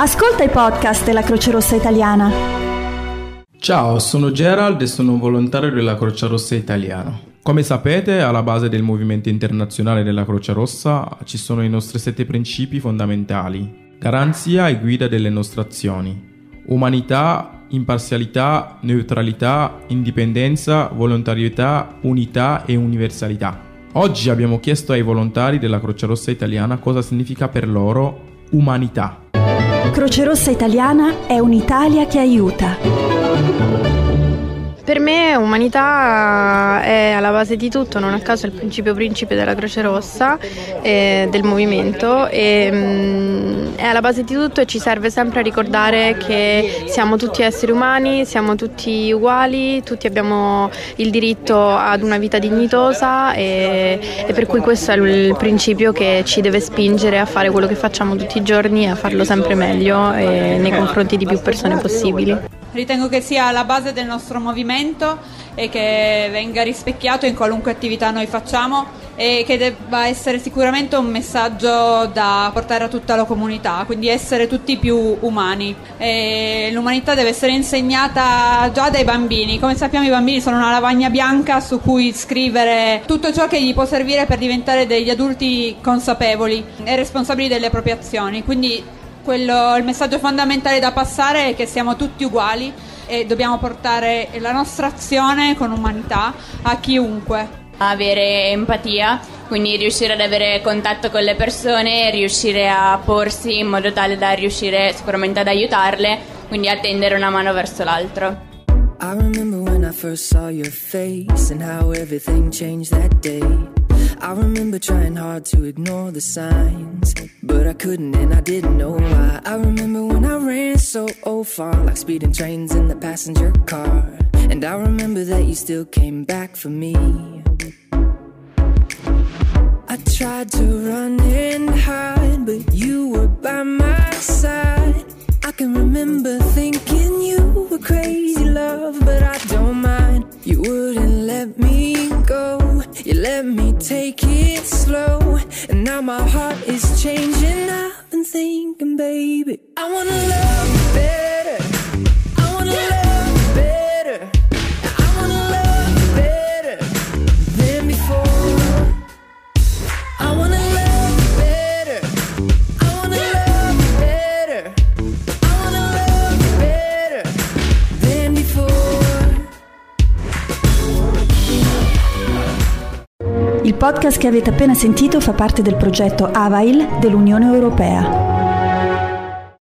Ascolta i podcast della Croce Rossa Italiana. Ciao, sono Gerald e sono un volontario della Croce Rossa Italiana. Come sapete, alla base del movimento internazionale della Croce Rossa ci sono i nostri sette principi fondamentali. Garanzia e guida delle nostre azioni. Umanità, imparzialità, neutralità, indipendenza, volontarietà, unità e universalità. Oggi abbiamo chiesto ai volontari della Croce Rossa Italiana cosa significa per loro umanità. Croce Rossa Italiana è un'Italia che aiuta. Per me umanità è alla base di tutto, non a caso è il principio principe della Croce Rossa, e del movimento, e, mm, è alla base di tutto e ci serve sempre a ricordare che siamo tutti esseri umani, siamo tutti uguali, tutti abbiamo il diritto ad una vita dignitosa e, e per cui questo è il principio che ci deve spingere a fare quello che facciamo tutti i giorni e a farlo sempre meglio nei confronti di più persone possibili. Ritengo che sia la base del nostro movimento e che venga rispecchiato in qualunque attività noi facciamo e che debba essere sicuramente un messaggio da portare a tutta la comunità, quindi essere tutti più umani. E l'umanità deve essere insegnata già dai bambini. Come sappiamo i bambini sono una lavagna bianca su cui scrivere tutto ciò che gli può servire per diventare degli adulti consapevoli e responsabili delle proprie azioni. Quindi quello, il messaggio fondamentale da passare è che siamo tutti uguali e dobbiamo portare la nostra azione con umanità a chiunque. Avere empatia, quindi riuscire ad avere contatto con le persone, riuscire a porsi in modo tale da riuscire sicuramente ad aiutarle, quindi a tendere una mano verso l'altro. I remember when I first saw your face and how everything changed that day. I remember trying hard to ignore the signs, but I couldn't and I didn't know why. I remember when I ran so oh far, like speeding trains in the passenger car. And I remember that you still came back for me. I tried to run and hide, but you were by my side. I can remember thinking you were crazy love, but I don't mind. You wouldn't let me take it slow, and now my heart is changing. I've been thinking, baby, I wanna love you better. Il podcast che avete appena sentito fa parte del progetto AVAIL dell'Unione Europea.